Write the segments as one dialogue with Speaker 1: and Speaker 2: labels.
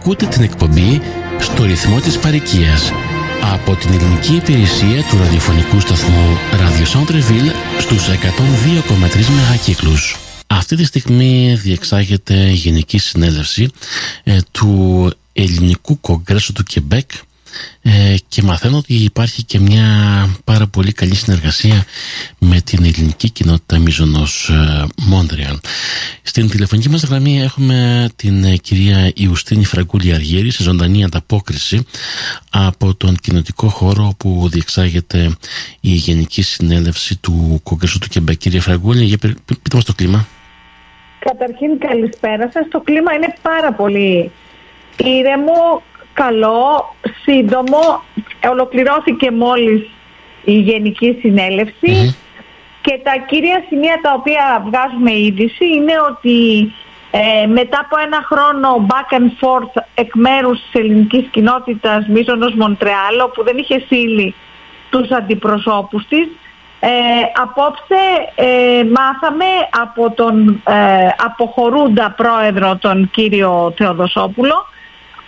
Speaker 1: Ακούτε την εκπομπή στο ρυθμό της παροικίας από την ελληνική υπηρεσία του ραδιοφωνικού σταθμού Radio Centreville στους 102,3 μεγακύκλους. Αυτή τη στιγμή διεξάγεται γενική συνέλευση ε, του Ελληνικού Κογκρέσου του Κεμπέκ ε, και μαθαίνω ότι υπάρχει και μια πάρα πολύ καλή συνεργασία με την ελληνική κοινότητα Μίζωνος ε, Μόντρεαλ. Στην τηλεφωνική μας γραμμή έχουμε την ε, κυρία Ιουστίνη Φραγκούλη Αργύρη σε ζωντανή ανταπόκριση από τον κοινοτικό χώρο που διεξάγεται η Γενική Συνέλευση του Κογκρεσού του Κεμπέκ. Κύριε Φραγκούλη, για πείτε μας το κλίμα.
Speaker 2: Καταρχήν καλησπέρα σας. Το κλίμα είναι πάρα πολύ ήρεμο, καλό, σύντομο. Ολοκληρώθηκε μόλις η Γενική και τα κύρια σημεία τα οποία βγάζουμε είδηση είναι ότι ε, μετά από ένα χρόνο back and forth εκ μέρους της ελληνικής κοινότητας Μίζωνος Μοντρεάλ που δεν είχε στείλει τους αντιπροσώπους της ε, απόψε ε, μάθαμε από τον ε, αποχωρούντα πρόεδρο τον κύριο Θεοδοσόπουλο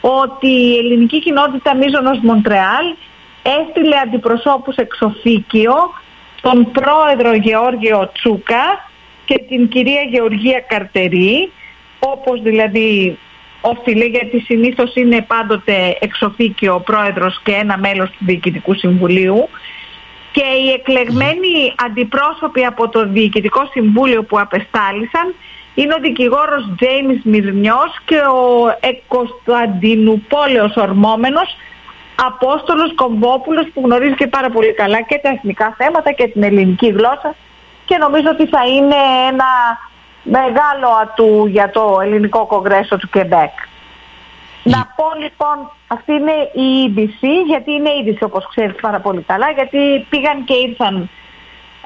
Speaker 2: ότι η ελληνική κοινότητα Μίζωνος Μοντρεάλ έστειλε αντιπροσώπους εξοφίκιο τον πρόεδρο Γεώργιο Τσούκα και την κυρία Γεωργία Καρτερή όπως δηλαδή όφιλε γιατί συνήθως είναι πάντοτε εξοφίκιο ο πρόεδρος και ένα μέλος του Διοικητικού Συμβουλίου. Και οι εκλεγμένοι αντιπρόσωποι από το Διοικητικό Συμβούλιο που απεστάλησαν είναι ο δικηγόρος Τζέιμις Μυρνιός και ο Κωνσταντινουπόλεος ορμόμενος Απόστολος Κομβόπουλος που γνωρίζει και πάρα πολύ καλά και τα εθνικά θέματα και την ελληνική γλώσσα και νομίζω ότι θα είναι ένα μεγάλο ατού για το ελληνικό κογκρέσο του Κεμπέκ. Να πω λοιπόν, αυτή είναι η είδηση, γιατί είναι είδηση όπως ξέρεις πάρα πολύ καλά, γιατί πήγαν και ήρθαν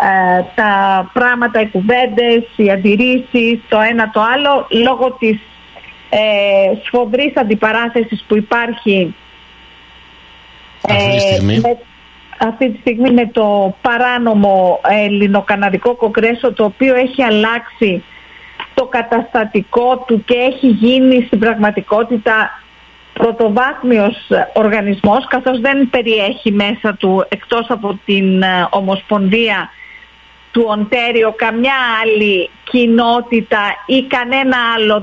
Speaker 2: ε, τα πράγματα, οι κουβέντες, οι αντιρρήσεις, το ένα το άλλο, λόγω της ε, σφοδρής αντιπαράθεσης που υπάρχει
Speaker 1: αυτή τη στιγμή.
Speaker 2: με, αυτή τη στιγμή με το παράνομο ελληνοκαναδικό κογκρέσο το οποίο έχει αλλάξει το καταστατικό του και έχει γίνει στην πραγματικότητα πρωτοβάθμιος οργανισμός καθώς δεν περιέχει μέσα του εκτός από την ε, Ομοσπονδία του Οντέριο καμιά άλλη κοινότητα ή κανένα άλλο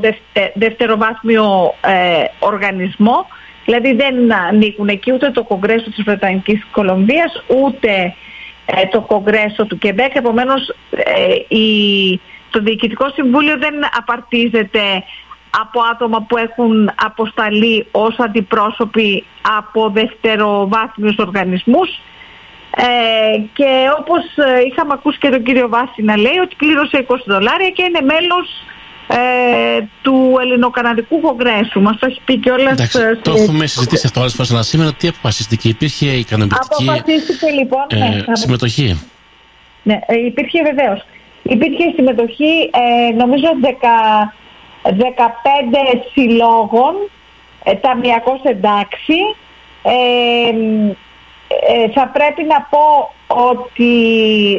Speaker 2: δευτεροβάθμιο ε, οργανισμό. Δηλαδή δεν ανήκουν εκεί ούτε το Κογκρέσο της Βρετανικής Κολομβίας ούτε ε, το Κογκρέσο του Κεμπέκ. Επομένως ε, η, το Διοικητικό Συμβούλιο δεν απαρτίζεται από άτομα που έχουν αποσταλεί ως αντιπρόσωποι από δευτεροβάθμιους οργανισμούς ε, και όπως ε, είχαμε ακούσει και τον κύριο Βάση να λέει ότι πλήρωσε 20 δολάρια και είναι μέλος ε, του Ελληνοκαναδικού Κογκρέσου. Μας το έχει πει και όλα
Speaker 1: Το έχουμε συζητήσει αυτό άλλες φορές, αλλά σήμερα τι αποφασίστηκε, υπήρχε ικανοποιητική
Speaker 2: Αποφασίστηκε λοιπόν
Speaker 1: ε, ναι,
Speaker 2: συμμετοχή; Ναι, ε, υπήρχε βεβαίως. Υπήρχε συμμετοχή ε, νομίζω 10, 15 συλλόγων, ε, ταμιακός εντάξει, ε, ε, θα πρέπει να πω ότι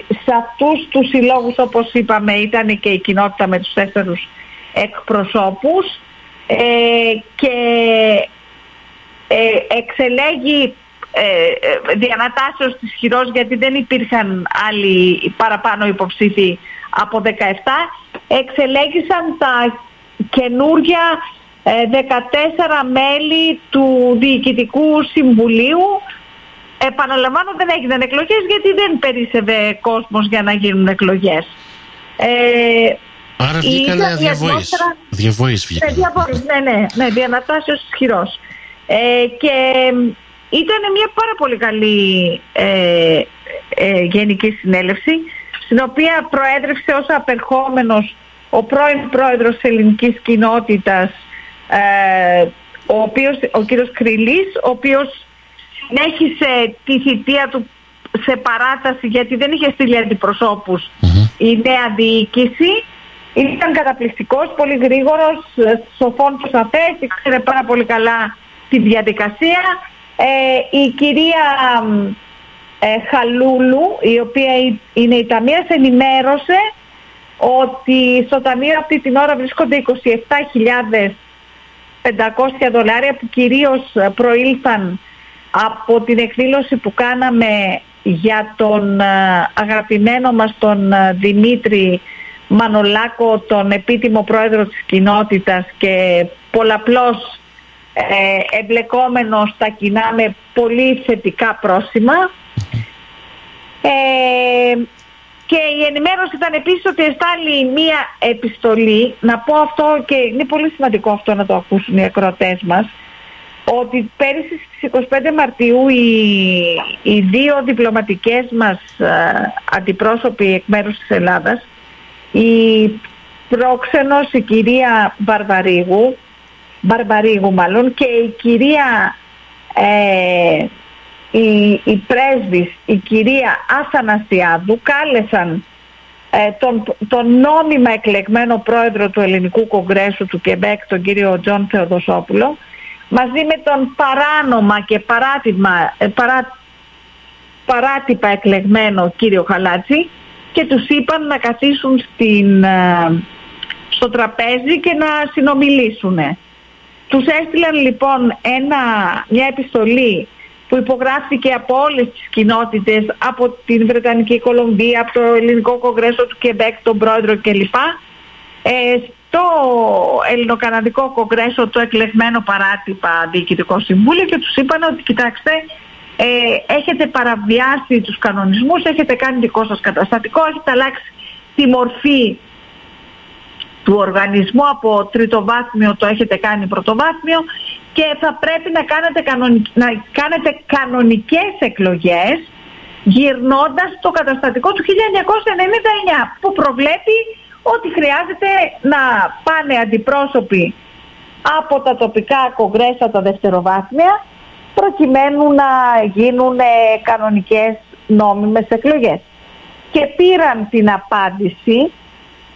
Speaker 2: σε αυτούς τους συλλόγους όπως είπαμε ήταν και η κοινότητα με τους τέσσερους εκπροσώπους ε, και ε, εξελέγει ε, διανατάσεως της χειρός γιατί δεν υπήρχαν άλλοι παραπάνω υποψήφοι από 17 εξελέγησαν τα καινούργια 14 μέλη του Διοικητικού Συμβουλίου Επαναλαμβάνω δεν έγιναν εκλογές γιατί δεν περίσευε κόσμος για να γίνουν εκλογές.
Speaker 1: Ε, Άρα βγήκανε διαβοής. Διαβοής βγήκανε.
Speaker 2: Ναι, ναι, ναι, ναι, διανατάσεως ισχυρός. Ε, και ήταν μια πάρα πολύ καλή ε, ε, γενική συνέλευση στην οποία προέδρευσε ως απερχόμενος ο πρώην πρόεδρος της ελληνικής κοινότητας ε, ο, οποίος, ο κύριος Κρυλής, ο οποίος συνέχισε τη θητεία του σε παράταση γιατί δεν είχε στείλει η νέα διοίκηση. Ήταν καταπληκτικός, πολύ γρήγορος, σοφών του σαφές, ήξερε πάρα πολύ καλά τη διαδικασία. Ε, η κυρία ε, Χαλούλου, η οποία είναι η Ταμείας, ενημέρωσε ότι στο Ταμείο αυτή την ώρα βρίσκονται 27.000 500 δολάρια που κυρίως προήλθαν από την εκδήλωση που κάναμε για τον αγαπημένο μας τον Δημήτρη Μανολάκο, τον επίτιμο πρόεδρο της κοινότητας και πολλαπλώς ε, εμπλεκόμενο στα κοινά με πολύ θετικά πρόσημα. Ε, και η ενημέρωση ήταν επίσης ότι εστάλει μία επιστολή, να πω αυτό και είναι πολύ σημαντικό αυτό να το ακούσουν οι ακροατές μας, ότι πέρυσι στις 25 Μαρτίου οι, οι δύο διπλωματικές μας ε, αντιπρόσωποι εκ μέρους της Ελλάδας, η πρόξενος η κυρία Βαρβαρίγου, Μπαρμπαρίγου μάλλον και η κυρία ε, η, η πρέσβης, η κυρία Αθανασιάδου κάλεσαν ε, τον, τον νόμιμα εκλεγμένο πρόεδρο του Ελληνικού Κογκρέσου του Κεμπέκ, τον κύριο Τζον Θεοδοσόπουλο, μαζί με τον παράνομα και παράτημα, ε, παρά, παράτυπα εκλεγμένο κύριο Χαλάτση και τους είπαν να καθίσουν στην, ε, στο τραπέζι και να συνομιλήσουν. Τους έστειλαν λοιπόν ένα, μια επιστολή που υπογράφηκε από όλες τις κοινότητες, από την Βρετανική Κολομβία, από το Ελληνικό Κογκρέσο του Κεμπέκ, τον πρόεδρο κλπ. Ε, στο Ελληνοκαναδικό Κογκρέσο το εκλεγμένο παράτυπα Διοικητικό Συμβούλιο και τους είπαν ότι κοιτάξτε ε, έχετε παραβιάσει τους κανονισμούς, έχετε κάνει δικό σας καταστατικό, έχετε αλλάξει τη μορφή του οργανισμού από τριτοβάθμιο το έχετε κάνει πρωτοβάθμιο και θα πρέπει να κάνετε, να κάνετε κανονικές εκλογές γυρνώντας το καταστατικό του 1999 που προβλέπει ότι χρειάζεται να πάνε αντιπρόσωποι από τα τοπικά κογκρέσα τα δευτεροβάθμια προκειμένου να γίνουν κανονικές νόμιμες εκλογές. Και πήραν την απάντηση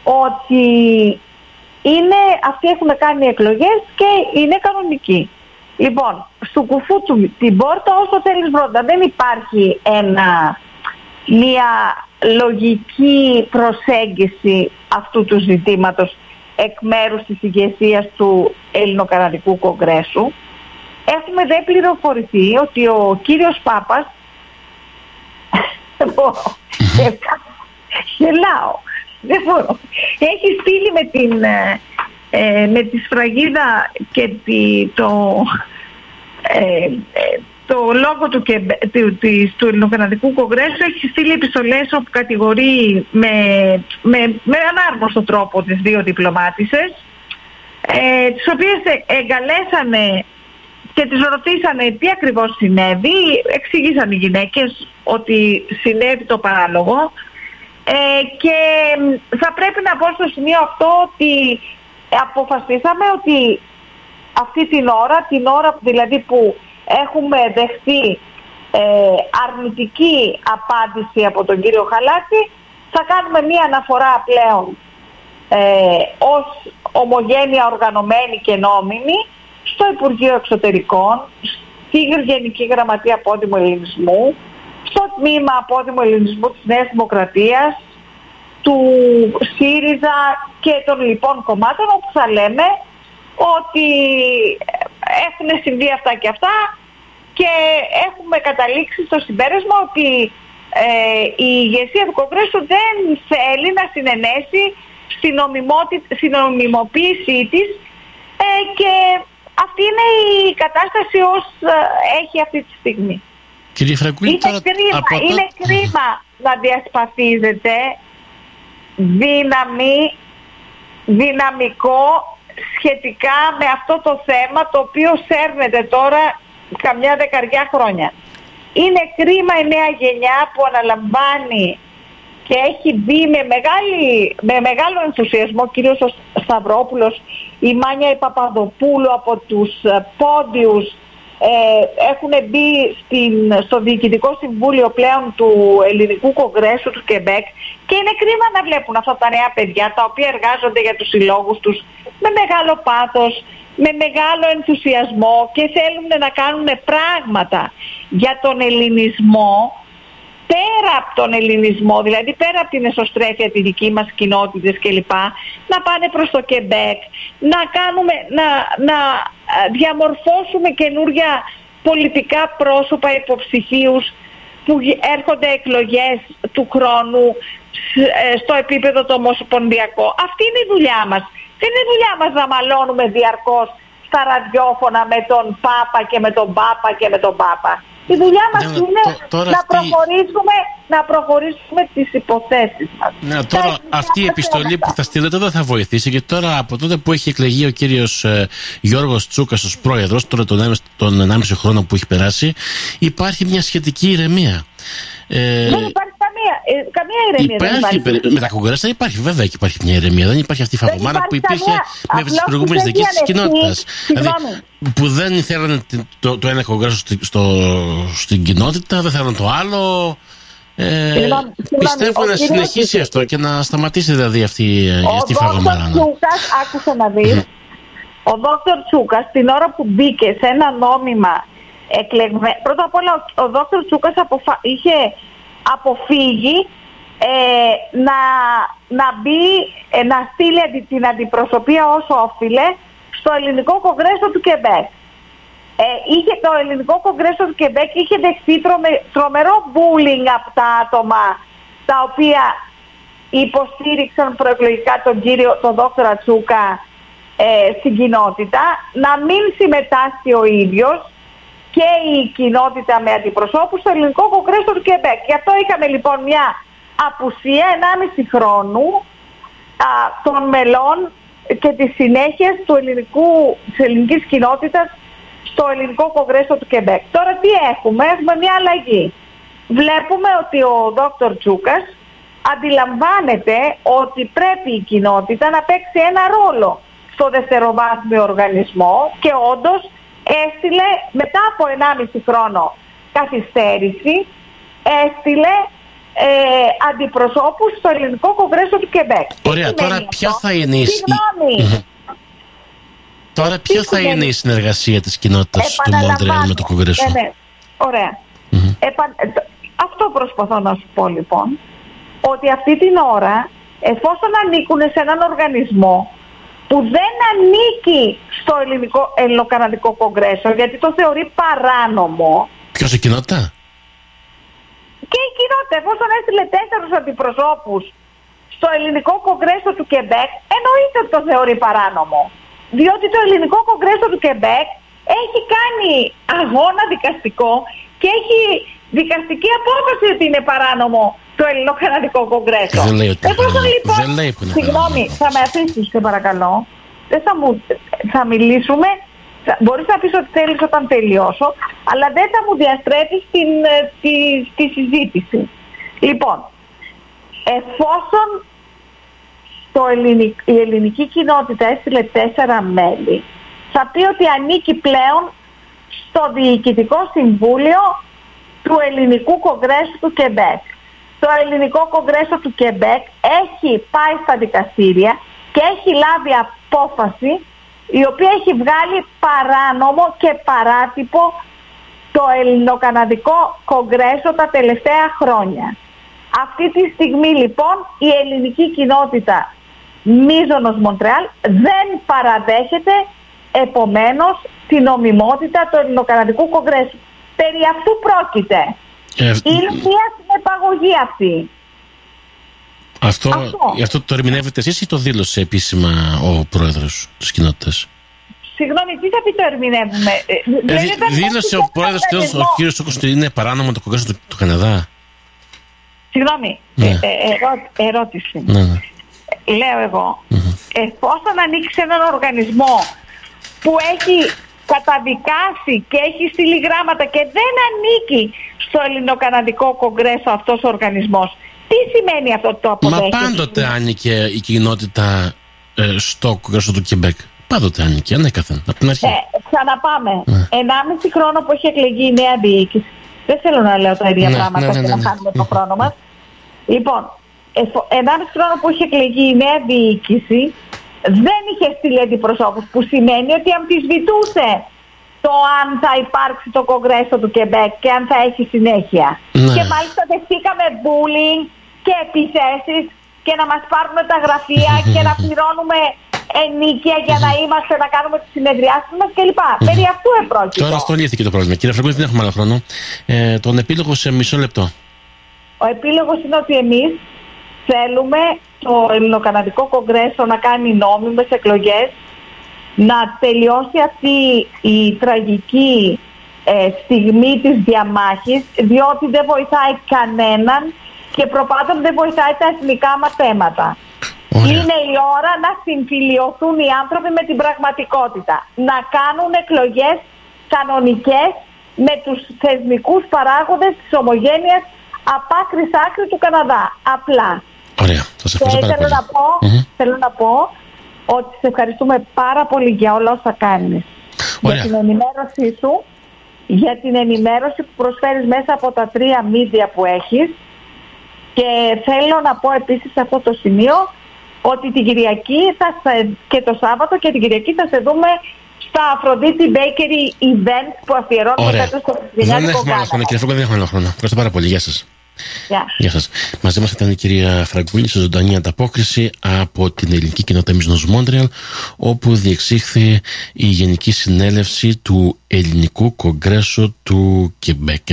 Speaker 2: ότι είναι, αυτοί έχουν κάνει εκλογές και είναι κανονικοί. Λοιπόν, στο κουφού του την πόρτα όσο θέλεις πρώτα. Δεν υπάρχει ένα, μια λογική προσέγγιση αυτού του ζητήματος εκ μέρους της ηγεσίας του Ελληνοκαναδικού Κογκρέσου. Έχουμε δε πληροφορηθεί ότι ο κύριος Πάπας γελάω δεν μπορώ. Έχει στείλει με την, ε, ε, με τη σφραγίδα και τη, το, ε, το λόγο του, και, του, της, του Ελληνοκαναδικού Κογκρέσου έχει στείλει επιστολές όπου κατηγορεί με, με, με ανάρμοστο τρόπο τις δύο διπλωμάτισες ε, τις οποίες εγκαλέσανε και τις ρωτήσανε τι ακριβώς συνέβη, εξήγησαν οι γυναίκες ότι συνέβη το παράλογο ε, και θα πρέπει να πω στο σημείο αυτό ότι αποφασίσαμε ότι αυτή την ώρα, την ώρα δηλαδή που έχουμε δεχθεί ε, αρνητική απάντηση από τον κύριο Χαλάκη, θα κάνουμε μία αναφορά πλέον ε, ως ομογένεια οργανωμένη και νόμιμη στο Υπουργείο Εξωτερικών, στη Γενική Γραμματεία Πόντιμου Ελληνισμού, στο τμήμα απόδημου ελληνισμού της Νέας Δημοκρατίας, του ΣΥΡΙΖΑ και των λοιπόν κομμάτων όπου θα λέμε ότι έχουν συμβεί αυτά και αυτά και έχουμε καταλήξει στο συμπέρασμα ότι ε, η ηγεσία του Κογκρέσου δεν θέλει να συνενέσει στην νομιμοποίησή της ε, και αυτή είναι η κατάσταση ως ε, έχει αυτή τη στιγμή.
Speaker 1: Κύριε Φραγκούλη,
Speaker 2: είναι,
Speaker 1: τώρα
Speaker 2: κρίμα,
Speaker 1: από
Speaker 2: είναι κρίμα να διασπαθίζεται δύναμη, δυναμικό σχετικά με αυτό το θέμα το οποίο σέρνεται τώρα καμιά δεκαριά χρόνια. Είναι κρίμα η νέα γενιά που αναλαμβάνει και έχει μπει με, μεγάλη, με μεγάλο ενθουσιασμό, κυρίως ο Σταυρόπουλος, η Μάνια η Παπαδοπούλου από τους πόντιους ε, έχουν μπει στην, στο Διοικητικό Συμβούλιο πλέον του Ελληνικού Κογκρέσου του Κεμπέκ και είναι κρίμα να βλέπουν αυτά τα νέα παιδιά τα οποία εργάζονται για τους συλλόγους τους με μεγάλο πάθος, με μεγάλο ενθουσιασμό και θέλουν να κάνουν πράγματα για τον ελληνισμό πέρα από τον ελληνισμό, δηλαδή πέρα από την εσωστρέφεια της δικής μας κοινότητες κλπ, να πάνε προς το Κεμπέκ, να, κάνουμε, να, να διαμορφώσουμε καινούρια πολιτικά πρόσωπα υποψηφίους που έρχονται εκλογές του χρόνου ε, στο επίπεδο το ομοσπονδιακό. Αυτή είναι η δουλειά μας. Δεν είναι η δουλειά μας να μαλώνουμε διαρκώς στα ραδιόφωνα με τον Πάπα και με τον Πάπα και με τον Πάπα. Η δουλειά μας ναι, είναι να, προχωρήσουμε, να προχωρήσουμε τις υποθέσεις μας.
Speaker 1: Ναι, τώρα αυτή η επιστολή που θα στείλετε δεν θα βοηθήσει και τώρα από τότε που έχει εκλεγεί ο κύριος ε, Γιώργος Τσούκας ως πρόεδρος, τώρα τον, τον 1,5 χρόνο που έχει περάσει, υπάρχει μια σχετική ηρεμία.
Speaker 2: Ε, δεν υπάρχει καμία, ε, καμία ηρεμία.
Speaker 1: Υπάρχει, δεν υπάρχει. Με τα κογκρέστα υπάρχει, βέβαια και υπάρχει μια ηρεμία. Δεν υπάρχει αυτή η φαγωμάρα που υπήρχε με τις προηγούμενες δικέ της κοινότητας. Δηλαδή, που δεν ήθελαν το, το ένα κογκρέσο στο, στην κοινότητα, δεν θέλαν το άλλο. Ε, πιστεύω να συνεχίσει αυτό και να σταματήσει δηλαδή αυτή, αυτή η φαγωμάρα.
Speaker 2: Ο Τσούκας, άκουσε να δεις, ο Δόκτωρ Τσούκας την ώρα που μπήκε σε ένα νόμιμα εκλεγμένο, πρώτα απ' όλα ο, ο Δόκτωρ Τσούκας αποφα... είχε αποφύγει ε, να, να μπει, ε, να στείλει την αντιπροσωπεία ως όφειλε στο ελληνικό κογκρέσο του Κεμπέκ. Ε, είχε το ελληνικό κογκρέσο του Κεμπέκ είχε δεχθεί τρομερό bullying από τα άτομα τα οποία υποστήριξαν προεκλογικά τον κύριο, τον δόκτωρα Τσούκα ε, στην κοινότητα, να μην συμμετάσχει ο ίδιος και η κοινότητα με αντιπροσώπους στο ελληνικό κογκρέσο του Κεμπέκ. Γι' αυτό είχαμε λοιπόν μια απουσία 1,5 χρόνου α, των μελών και της συνέχειας του ελληνικού, της ελληνικής κοινότητας στο ελληνικό κογκρέσο του Κεμπέκ. Τώρα τι έχουμε, έχουμε μια αλλαγή. Βλέπουμε ότι ο Δόκτωρ Τσούκας αντιλαμβάνεται ότι πρέπει η κοινότητα να παίξει ένα ρόλο στο δευτεροβάθμιο οργανισμό και όντως έστειλε μετά από 1,5 χρόνο καθυστέρηση, έστειλε ε, αντιπροσώπους στο ελληνικό κογκρέσο του Κεμπέκ.
Speaker 1: Ωραία, τώρα ποια θα είναι η... Τώρα ποια θα είναι η συνεργασία της κοινότητας του Μόντρεαλ με το κογκρέσο; Ναι, ναι.
Speaker 2: Ωραία. Αυτό προσπαθώ να σου πω λοιπόν, ότι αυτή την ώρα εφόσον ανήκουν σε έναν οργανισμό που δεν ανήκει στο ελληνικό ελληνοκαναδικό κογκρέσο γιατί το θεωρεί παράνομο.
Speaker 1: Ποιος η κοινότητα;
Speaker 2: Και η κοινότητα, εφόσον έστειλε τέσσερους αντιπροσώπους στο ελληνικό κογκρέσο του Κεμπέκ, εννοείται ότι το θεωρεί παράνομο. Διότι το ελληνικό κογκρέσο του Κεμπέκ έχει κάνει αγώνα δικαστικό και έχει δικαστική απόφαση ότι είναι παράνομο το Ελληνοκαναδικό Κογκρέσο.
Speaker 1: Δεν λέει ότι
Speaker 2: λοιπόν,
Speaker 1: δεν λέει που είναι
Speaker 2: Συγγνώμη, θα με αφήσεις σε παρακαλώ. Δεν θα, μου, θα μιλήσουμε. Μπορείς να πεις ότι θέλεις όταν τελειώσω, αλλά δεν θα μου διαστρέψεις την, ε, τη, τη συζήτηση. Λοιπόν, εφόσον το η ελληνική κοινότητα έστειλε τέσσερα μέλη, θα πει ότι ανήκει πλέον στο Διοικητικό Συμβούλιο του Ελληνικού Κογκρέσου του Κεμπέκ το ελληνικό κογκρέσο του Κεμπέκ έχει πάει στα δικαστήρια και έχει λάβει απόφαση η οποία έχει βγάλει παράνομο και παράτυπο το ελληνοκαναδικό κογκρέσο τα τελευταία χρόνια. Αυτή τη στιγμή λοιπόν η ελληνική κοινότητα Μίζωνος Μοντρεάλ δεν παραδέχεται επομένως την νομιμότητα του ελληνοκαναδικού κογκρέσου. Περί αυτού πρόκειται. Ε, είναι μια συνεπαγωγή αυτή.
Speaker 1: Αυτό, αυτό. αυτό το ερμηνεύετε εσείς ή το δήλωσε επίσημα ο πρόεδρος της κοινότητας;
Speaker 2: Συγγνώμη, τι θα πει το ερμηνεύουμε;
Speaker 1: Ε, ε, δήλωσε ο πρόεδρος και ο κύριος Σόκος ότι είναι παράνομο το κογκρέσο του, του Καναδά;
Speaker 2: Συγγνώμη, ναι. ε, ερώ, ερώτηση.
Speaker 1: Ναι, ναι.
Speaker 2: Λέω εγώ, mm-hmm. εφόσον ανοίξει έναν οργανισμό που έχει καταδικάσει και έχει στείλει γράμματα και δεν ανήκει στο Ελληνοκαναδικό Κογκρέσο αυτός ο οργανισμός. Τι σημαίνει αυτό το αποδέχεται.
Speaker 1: Μα πάντοτε άνοικε η κοινότητα ε, στο Κογκρέσο του Κεμπέκ. Πάντοτε άνοικε, ανέκαθεν, από την αρχή.
Speaker 2: Ε, ξαναπάμε. Ναι. Ενάμιση χρόνο που έχει εκλεγεί η νέα διοίκηση. Δεν θέλω να λέω τα ίδια ναι, πράγματα ναι, ναι, και να χάνουμε το χρόνο μας. Λοιπόν, ενάμιση χρόνο που έχει εκλεγεί η νέα διοίκηση δεν είχε στείλει αντιπροσώπους που σημαίνει ότι αμφισβητούσε το αν θα υπάρξει το κογκρέσο του Κεμπέκ και αν θα έχει συνέχεια.
Speaker 1: Ναι.
Speaker 2: Και μάλιστα δεχτήκαμε bullying και επιθέσεις και να μας πάρουν τα γραφεία και να πληρώνουμε ενίκεια για να είμαστε, να κάνουμε τις συνεδριάσεις μας κλπ. Περί αυτού επρόκειτο.
Speaker 1: Τώρα αυτό λύθηκε το πρόβλημα. Κύριε Φραγκούλη, δεν έχουμε άλλο χρόνο. Ε, τον επίλογο σε μισό λεπτό.
Speaker 2: Ο επίλογος είναι ότι εμείς θέλουμε το Ελληνοκαναδικό Κογκρέσο να κάνει νόμιμες εκλογές, να τελειώσει αυτή η τραγική ε, στιγμή της διαμάχης, διότι δεν βοηθάει κανέναν και προπάντων δεν βοηθάει τα εθνικά μας θέματα.
Speaker 1: Ωραία.
Speaker 2: Είναι η ώρα να συμφιλειωθούν οι άνθρωποι με την πραγματικότητα. Να κάνουν εκλογές κανονικές με τους θεσμικούς παράγοντες της ομογένειας απ' άκρης σ' άκρη του Καναδά. Απλά.
Speaker 1: Ωραία. Σας
Speaker 2: Και
Speaker 1: ευχαριστώ πάρα
Speaker 2: θέλω
Speaker 1: πολύ.
Speaker 2: να, πω,
Speaker 1: Μμμ.
Speaker 2: θέλω να πω ότι σε ευχαριστούμε πάρα πολύ για όλα όσα κάνεις. Για
Speaker 1: Ωραία.
Speaker 2: την ενημέρωσή σου, για την ενημέρωση που προσφέρεις μέσα από τα τρία μίντια που έχεις και θέλω να πω επίσης σε αυτό το σημείο ότι την Κυριακή θα σε, και το Σάββατο και την Κυριακή θα σε δούμε στα Αφροδίτη Bakery event που αφιερώνουμε
Speaker 1: Ωραία.
Speaker 2: κάτω στο
Speaker 1: Δεν
Speaker 2: Χριστουγεννιάτικο
Speaker 1: έχουμε άλλο χρόνο,
Speaker 2: Γάλα.
Speaker 1: κύριε Φραγκούλη, δεν έχουμε άλλο χρόνο. Ευχαριστώ πάρα πολύ. Γεια σας.
Speaker 2: Γεια.
Speaker 1: Γεια σας. Μαζί μας ήταν η κυρία Φραγκούλη σε ζωντανή ανταπόκριση από την Ελληνική Κοινότητα Μισνό Μόντρεαλ, όπου διεξήχθη η Γενική Συνέλευση του Ελληνικού Κογκρέσου του Κεμπέκ.